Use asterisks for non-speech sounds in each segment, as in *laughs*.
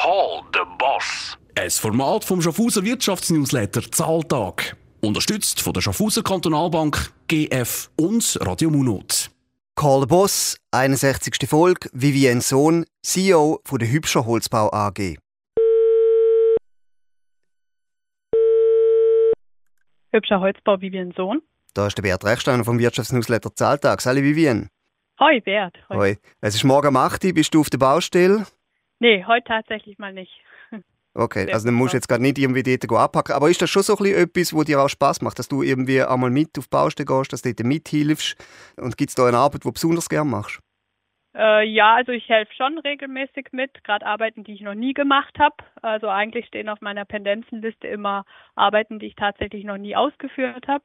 Call the Boss. Ein Format vom Schaffhauser Wirtschaftsnewsletter Zahltag. Unterstützt von der Schaffhauser Kantonalbank, GF und Radio Munot. Call the Boss, 61. Folge, Vivien Sohn, CEO von der Hübscher Holzbau AG. Hübscher Holzbau Vivien Sohn. Da ist der Bert Rechsteiner vom Wirtschaftsnewsletter Zahltag. Salut Vivien. Hoi Bert. Hoi. Es ist morgen um 8 Uhr, bist du auf der Baustelle? Nee, heute tatsächlich mal nicht. *laughs* Okay, also dann musst du gut. jetzt gerade nicht irgendwie dort abpacken. Aber ist das schon so ein bisschen etwas, wo dir auch Spaß macht, dass du irgendwie einmal mit auf die Baustelle gehst, dass du dort mithilfst? Und gibt es da eine Arbeit, die du besonders gerne machst? Äh, ja, also ich helfe schon regelmäßig mit, gerade Arbeiten, die ich noch nie gemacht habe. Also eigentlich stehen auf meiner Pendenzenliste immer Arbeiten, die ich tatsächlich noch nie ausgeführt habe,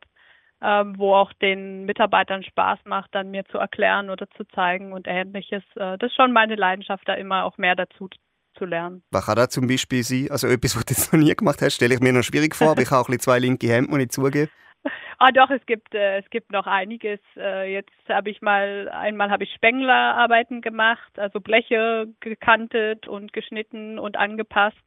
ähm, wo auch den Mitarbeitern Spaß macht, dann mir zu erklären oder zu zeigen und ähnliches. Äh, das ist schon meine Leidenschaft, da immer auch mehr dazu zu lernen. Was kann das zum Beispiel sein? Also etwas, was du jetzt noch nie gemacht hast, stelle ich mir noch schwierig vor, aber ich *laughs* habe auch ein bisschen zwei linke Hände, muss ich zugeben. Ah, doch, es gibt äh, es gibt noch einiges. Äh, jetzt habe ich mal einmal habe ich Spenglerarbeiten gemacht, also Bleche gekantet und geschnitten und angepasst.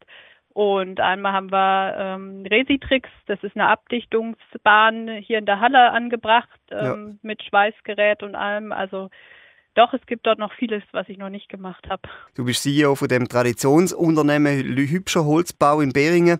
Und einmal haben wir ähm, Resitrix, das ist eine Abdichtungsbahn hier in der Halle angebracht ähm, mit Schweißgerät und allem. Also doch, es gibt dort noch vieles, was ich noch nicht gemacht habe. Du bist CEO von dem Traditionsunternehmen Hübscher Holzbau in Beringen.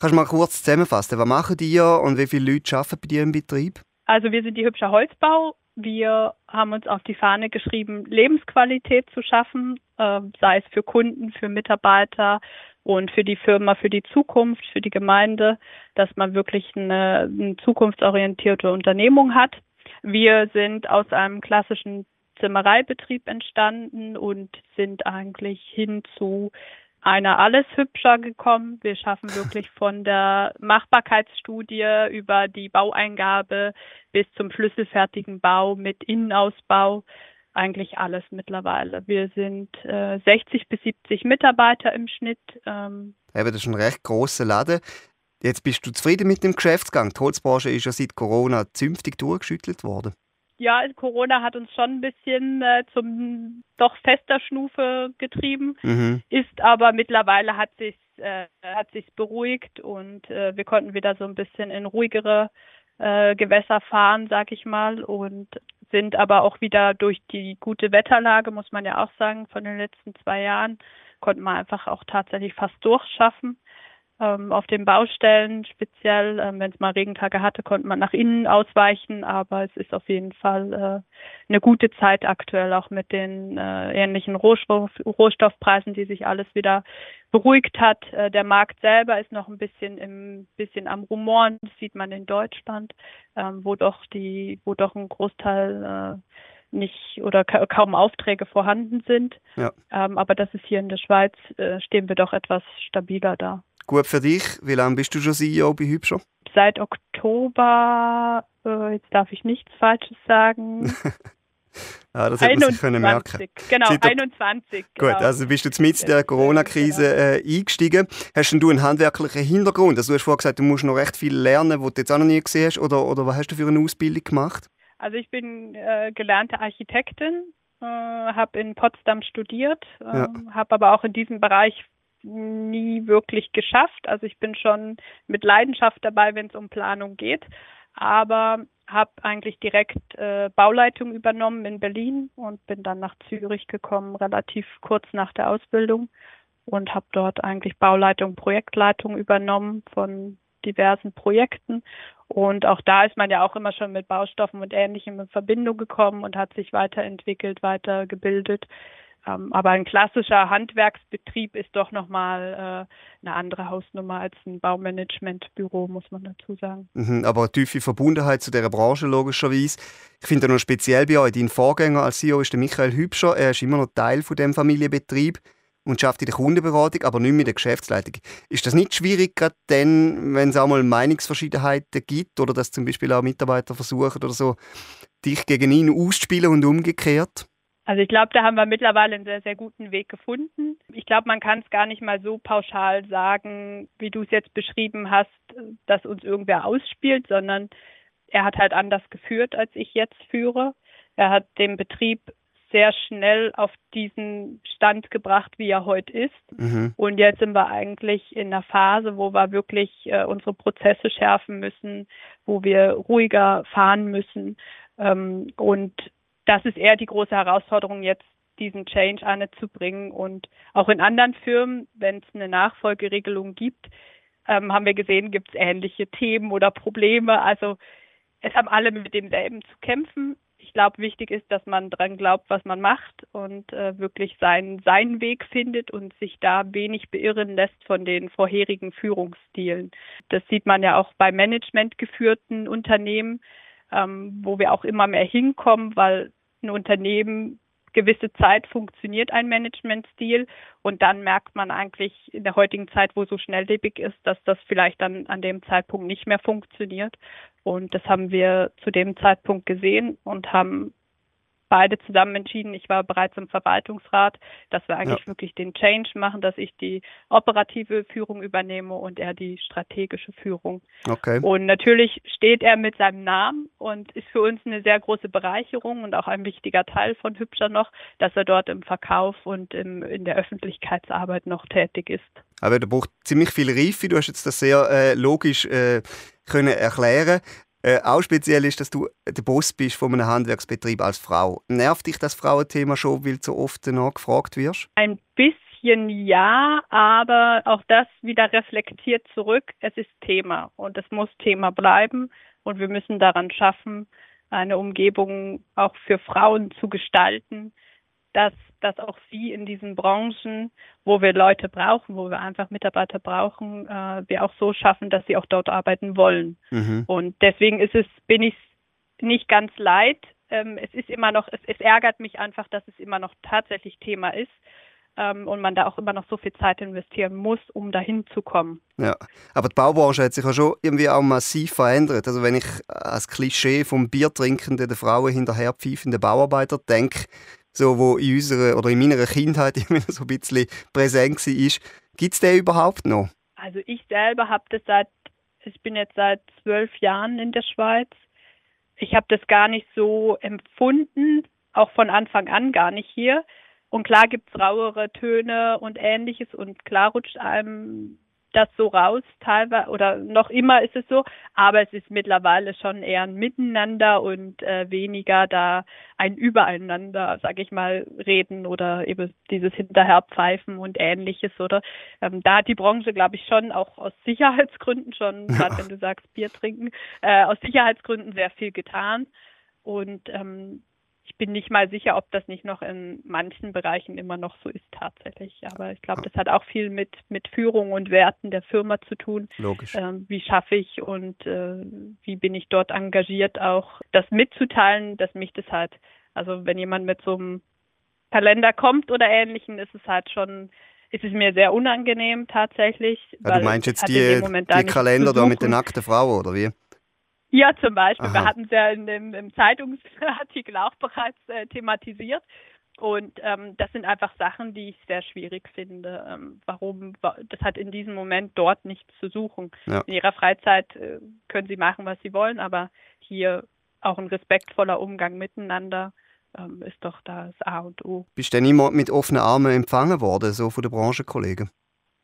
Kannst du mal kurz zusammenfassen, was machen die und wie viele Leute arbeiten bei dir im Betrieb? Also wir sind die Hübscher Holzbau. Wir haben uns auf die Fahne geschrieben, Lebensqualität zu schaffen, äh, sei es für Kunden, für Mitarbeiter und für die Firma, für die Zukunft, für die Gemeinde, dass man wirklich eine, eine zukunftsorientierte Unternehmung hat. Wir sind aus einem klassischen Zimmereibetrieb entstanden und sind eigentlich hin zu einer alles hübscher gekommen. Wir schaffen wirklich von der Machbarkeitsstudie über die Baueingabe bis zum schlüsselfertigen Bau mit Innenausbau eigentlich alles mittlerweile. Wir sind äh, 60 bis 70 Mitarbeiter im Schnitt. Ähm, Eben, das ist ein recht grosser Laden. Jetzt bist du zufrieden mit dem Geschäftsgang. Die Holzbranche ist ja seit Corona zünftig durchgeschüttelt worden. Ja, Corona hat uns schon ein bisschen äh, zum doch fester Schnufe getrieben. Mhm. ist aber mittlerweile hat sich äh, hat sich beruhigt und äh, wir konnten wieder so ein bisschen in ruhigere äh, Gewässer fahren, sag ich mal, und sind aber auch wieder durch die gute Wetterlage, muss man ja auch sagen, von den letzten zwei Jahren, konnten wir einfach auch tatsächlich fast durchschaffen. Ähm, auf den Baustellen speziell, ähm, wenn es mal Regentage hatte, konnte man nach innen ausweichen, aber es ist auf jeden Fall äh, eine gute Zeit aktuell, auch mit den äh, ähnlichen Rohstoff, Rohstoffpreisen, die sich alles wieder beruhigt hat. Äh, der Markt selber ist noch ein bisschen im bisschen am Rumoren, das sieht man in Deutschland, ähm, wo doch die, wo doch ein Großteil äh, nicht oder ka kaum Aufträge vorhanden sind. Ja. Ähm, aber das ist hier in der Schweiz, äh, stehen wir doch etwas stabiler da. Gut für dich. Wie lange bist du schon CEO bei Hübscher? Seit Oktober, äh, jetzt darf ich nichts Falsches sagen. Ja, *laughs* das hätte man sich können merken. Genau, Seit Ok- 21. Genau. Gut, also bist du jetzt mit der Corona-Krise äh, eingestiegen. Hast denn du einen handwerklichen Hintergrund? Also du hast vorhin gesagt, du musst noch recht viel lernen, was du jetzt auch noch nie gesehen hast. Oder, oder was hast du für eine Ausbildung gemacht? Also ich bin äh, gelernte Architektin, äh, habe in Potsdam studiert, äh, Ja. habe aber auch in diesem Bereich nie wirklich geschafft. Also ich bin schon mit Leidenschaft dabei, wenn es um Planung geht, aber habe eigentlich direkt äh, Bauleitung übernommen in Berlin und bin dann nach Zürich gekommen, relativ kurz nach der Ausbildung und habe dort eigentlich Bauleitung, Projektleitung übernommen von diversen Projekten. Und auch da ist man ja auch immer schon mit Baustoffen und Ähnlichem in Verbindung gekommen und hat sich weiterentwickelt, weitergebildet. Ähm, aber ein klassischer Handwerksbetrieb ist doch nochmal äh, eine andere Hausnummer als ein Baumanagementbüro, muss man dazu sagen. Mhm, aber eine tiefe Verbundenheit zu dieser Branche logischerweise. Ich finde noch speziell bei euch, dein Vorgänger als CEO ist der Michael Hübscher. Er ist immer noch Teil von dem Familienbetrieb und schafft in der Kundenberatung, aber nicht mit der Geschäftsleitung. Ist das nicht schwierig, gerade wenn es auch mal Meinungsverschiedenheiten gibt oder dass zum Beispiel auch Mitarbeiter versuchen oder so, dich gegen ihn auszuspielen und umgekehrt? Also ich glaube, da haben wir mittlerweile einen sehr, sehr guten Weg gefunden. Ich glaube, man kann es gar nicht mal so pauschal sagen, wie du es jetzt beschrieben hast, dass uns irgendwer ausspielt, sondern er hat halt anders geführt, als ich jetzt führe. Er hat den Betrieb sehr schnell auf diesen Stand gebracht, wie er heute ist. Mhm. Und jetzt sind wir eigentlich in einer Phase, wo wir wirklich äh, unsere Prozesse schärfen müssen, wo wir ruhiger fahren müssen. Ähm, und das ist eher die große Herausforderung jetzt, diesen Change anzubringen. Und auch in anderen Firmen, wenn es eine Nachfolgeregelung gibt, ähm, haben wir gesehen, gibt es ähnliche Themen oder Probleme. Also es haben alle mit demselben zu kämpfen. Ich glaube, wichtig ist, dass man dran glaubt, was man macht und äh, wirklich seinen, seinen Weg findet und sich da wenig beirren lässt von den vorherigen Führungsstilen. Das sieht man ja auch bei managementgeführten Unternehmen, ähm, wo wir auch immer mehr hinkommen, weil ein Unternehmen gewisse Zeit funktioniert ein Managementstil und dann merkt man eigentlich in der heutigen Zeit, wo so schnelllebig ist, dass das vielleicht dann an dem Zeitpunkt nicht mehr funktioniert. Und das haben wir zu dem Zeitpunkt gesehen und haben beide zusammen entschieden, ich war bereits im Verwaltungsrat, dass wir eigentlich ja. wirklich den Change machen, dass ich die operative Führung übernehme und er die strategische Führung. Okay. Und natürlich steht er mit seinem Namen und ist für uns eine sehr große Bereicherung und auch ein wichtiger Teil von Hübscher noch, dass er dort im Verkauf und im, in der Öffentlichkeitsarbeit noch tätig ist. Aber da braucht ziemlich viel Reife. Du hast jetzt das sehr äh, logisch äh, können erklären. Äh, auch speziell ist, dass du der Boss bist von einem Handwerksbetrieb als Frau. Nervt dich das Frauenthema schon, weil du so oft danach gefragt wirst? Ein bisschen ja, aber auch das wieder reflektiert zurück. Es ist Thema und es muss Thema bleiben und wir müssen daran schaffen, eine Umgebung auch für Frauen zu gestalten, dass, dass auch sie in diesen Branchen, wo wir Leute brauchen, wo wir einfach Mitarbeiter brauchen, äh, wir auch so schaffen, dass sie auch dort arbeiten wollen. Mhm. Und deswegen ist es, bin ich nicht ganz leid. Ähm, es ist immer noch, es, es, ärgert mich einfach, dass es immer noch tatsächlich Thema ist. Ähm, und man da auch immer noch so viel Zeit investieren muss, um dahin zu kommen. Ja, aber die Baubranche hat sich ja schon irgendwie auch massiv verändert. Also wenn ich als Klischee vom Biertrinkenden, der Frauen hinterher pfeifenden Bauarbeiter denke, so, wo in unserer oder in meiner Kindheit *laughs* immer so ein bisschen präsent war. Gibt es den überhaupt noch? Also ich selber habe das seit, ich bin jetzt seit zwölf Jahren in der Schweiz. Ich habe das gar nicht so empfunden, auch von Anfang an gar nicht hier. Und klar gibt es rauere Töne und ähnliches und klar rutscht einem das so raus, teilweise oder noch immer ist es so, aber es ist mittlerweile schon eher ein Miteinander und äh, weniger da ein Übereinander, sag ich mal, reden oder eben dieses Hinterherpfeifen und ähnliches, oder? Ähm, da hat die Branche, glaube ich, schon auch aus Sicherheitsgründen schon, *laughs* gerade wenn du sagst Bier trinken, äh, aus Sicherheitsgründen sehr viel getan. Und ähm, ich bin nicht mal sicher, ob das nicht noch in manchen Bereichen immer noch so ist tatsächlich. Aber ich glaube, das hat auch viel mit, mit Führung und Werten der Firma zu tun. Logisch. Ähm, wie schaffe ich und äh, wie bin ich dort engagiert, auch das mitzuteilen, dass mich das halt, also wenn jemand mit so einem Kalender kommt oder ähnlichen, ist es halt schon ist es mir sehr unangenehm tatsächlich. Ja, du meinst jetzt die, die Kalender da mit der nackten Frau, oder wie? Ja, zum Beispiel. Aha. Wir hatten es ja in dem, im Zeitungsartikel auch bereits äh, thematisiert. Und ähm, das sind einfach Sachen, die ich sehr schwierig finde. Ähm, warum, das hat in diesem Moment dort nichts zu suchen. Ja. In ihrer Freizeit äh, können sie machen, was sie wollen, aber hier auch ein respektvoller Umgang miteinander ähm, ist doch das A und O. Bist du denn immer mit offenen Armen empfangen worden, so von den Branchenkollegen?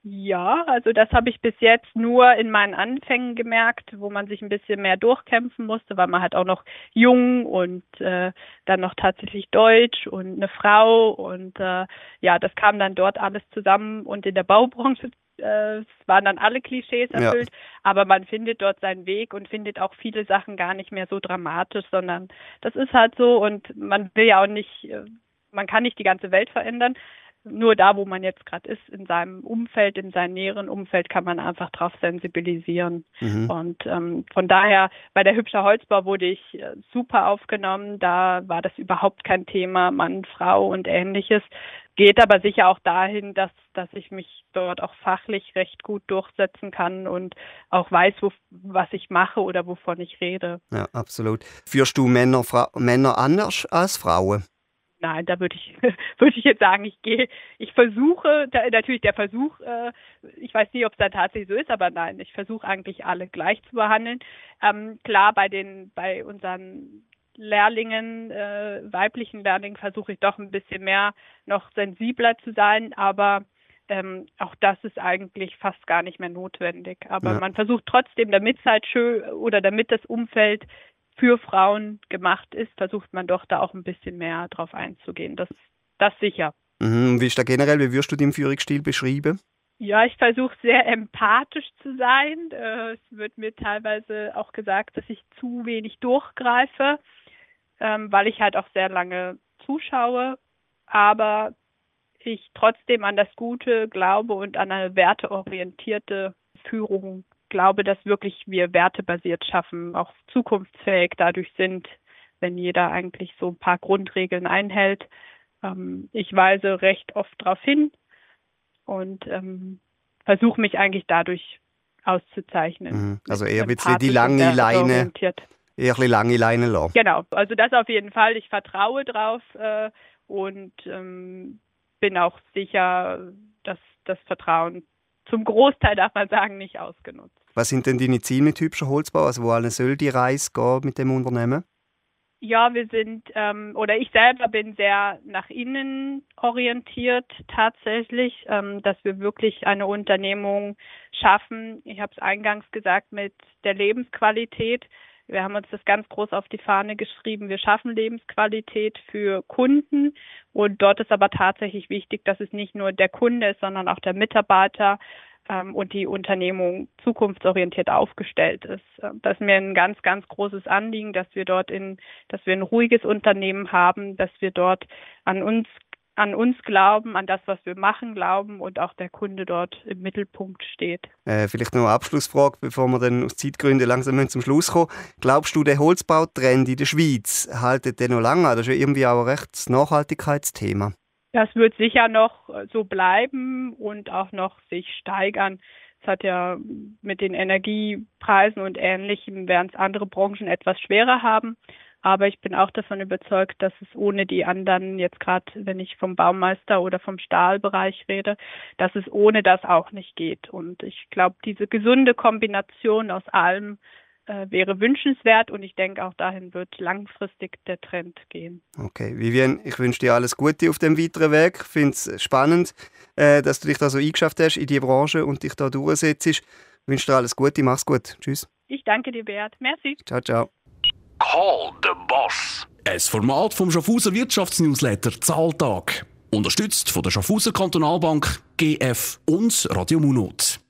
Ja, also das habe ich bis jetzt nur in meinen Anfängen gemerkt, wo man sich ein bisschen mehr durchkämpfen musste, weil man halt auch noch jung und äh, dann noch tatsächlich Deutsch und eine Frau und äh, ja, das kam dann dort alles zusammen und in der Baubranche äh, waren dann alle Klischees erfüllt, ja. aber man findet dort seinen Weg und findet auch viele Sachen gar nicht mehr so dramatisch, sondern das ist halt so und man will ja auch nicht, äh, man kann nicht die ganze Welt verändern, nur da, wo man jetzt gerade ist, in seinem Umfeld, in seinem näheren Umfeld, kann man einfach drauf sensibilisieren. Mhm. Und ähm, von daher, bei der Hübscher Holzbau wurde ich äh, super aufgenommen. Da war das überhaupt kein Thema, Mann, Frau und ähnliches. Geht aber sicher auch dahin, dass, dass ich mich dort auch fachlich recht gut durchsetzen kann und auch weiß, wo, was ich mache oder wovon ich rede. Ja, absolut. Führst du Männer, Fra Männer anders als Frauen? Nein, da würde ich *laughs* würde ich jetzt sagen, ich gehe, ich versuche, da, natürlich der Versuch, äh, ich weiß nicht, ob es dann tatsächlich so ist, aber nein, ich versuche eigentlich alle gleich zu behandeln. Ähm, klar, bei den, bei unseren Lehrlingen, äh, weiblichen Lehrlingen versuche ich doch ein bisschen mehr noch sensibler zu sein, aber ähm, auch das ist eigentlich fast gar nicht mehr notwendig. Aber ja. man versucht trotzdem, damit es halt schön oder damit das Umfeld für Frauen gemacht ist, versucht man doch da auch ein bisschen mehr drauf einzugehen. Das, das sicher. Mhm. Wie ist da generell, wie würdest du den Führungsstil beschreiben? Ja, ich versuche sehr empathisch zu sein. Äh, es wird mir teilweise auch gesagt, dass ich zu wenig durchgreife, ähm, weil ich halt auch sehr lange zuschaue. Aber ich trotzdem an das Gute glaube und an eine werteorientierte Führung glaube, dass wirklich wir wertebasiert schaffen, auch zukunftsfähig dadurch sind, wenn jeder eigentlich so ein paar Grundregeln einhält. Ähm, ich weise recht oft darauf hin und ähm, versuche mich eigentlich dadurch auszuzeichnen. Mhm. Also eher bisschen die lange Leine. Eher ein lange Leine lassen. Genau, also das auf jeden Fall. Ich vertraue drauf äh, und ähm, bin auch sicher, dass das Vertrauen zum Großteil, darf man sagen, nicht ausgenutzt. Was sind denn deine Ziele mit hübscher Holzbau? Also wo alle soll die Reise gehen mit dem Unternehmen? Ja, wir sind, ähm, oder ich selber bin sehr nach innen orientiert tatsächlich, ähm, dass wir wirklich eine Unternehmung schaffen. Ich habe es eingangs gesagt mit der Lebensqualität. Wir haben uns das ganz groß auf die Fahne geschrieben. Wir schaffen Lebensqualität für Kunden. Und dort ist aber tatsächlich wichtig, dass es nicht nur der Kunde ist, sondern auch der Mitarbeiter, und die Unternehmung zukunftsorientiert aufgestellt ist. Ähm, das ist mir ein ganz, ganz großes Anliegen, dass wir dort in, dass wir ein ruhiges Unternehmen haben, dass wir dort an uns an uns glauben, an das, was wir machen, glauben und auch der Kunde dort im Mittelpunkt steht. Äh, vielleicht noch eine Abschlussfrage, bevor wir dann aus Zeitgründen langsam zum Schluss kommen. Glaubst du, der Holzbautrend in der Schweiz haltet der noch lange? Das ist ja irgendwie auch ein recht Nachhaltigkeitsthema. Das wird sicher noch so bleiben und auch noch sich steigern. Es hat ja mit den Energiepreisen und Ähnlichem werden es andere Branchen etwas schwerer haben. Aber ich bin auch davon überzeugt, dass es ohne die anderen, jetzt gerade wenn ich vom Baumeister oder vom Stahlbereich rede, dass es ohne das auch nicht geht. Und ich glaube, diese gesunde Kombination aus allem wäre wünschenswert und ich denke auch dahin wird langfristig der Trend gehen. Okay, Vivian, ich wünsche dir alles Gute auf dem weiteren Weg. Ich finde es spannend, äh, dass du dich da so eingeschafft hast in die Branche und dich da durchsetzt. Ich wünsche dir alles Gute, mach's gut. Tschüss. Ich danke dir, Beat. Merci. Ciao, ciao. Call the Boss. Ein Format vom Schaffhauser Wirtschaftsnewsletter Zahltag. Unterstützt von der Schaffhauser Kantonalbank, GF und Radio Munot.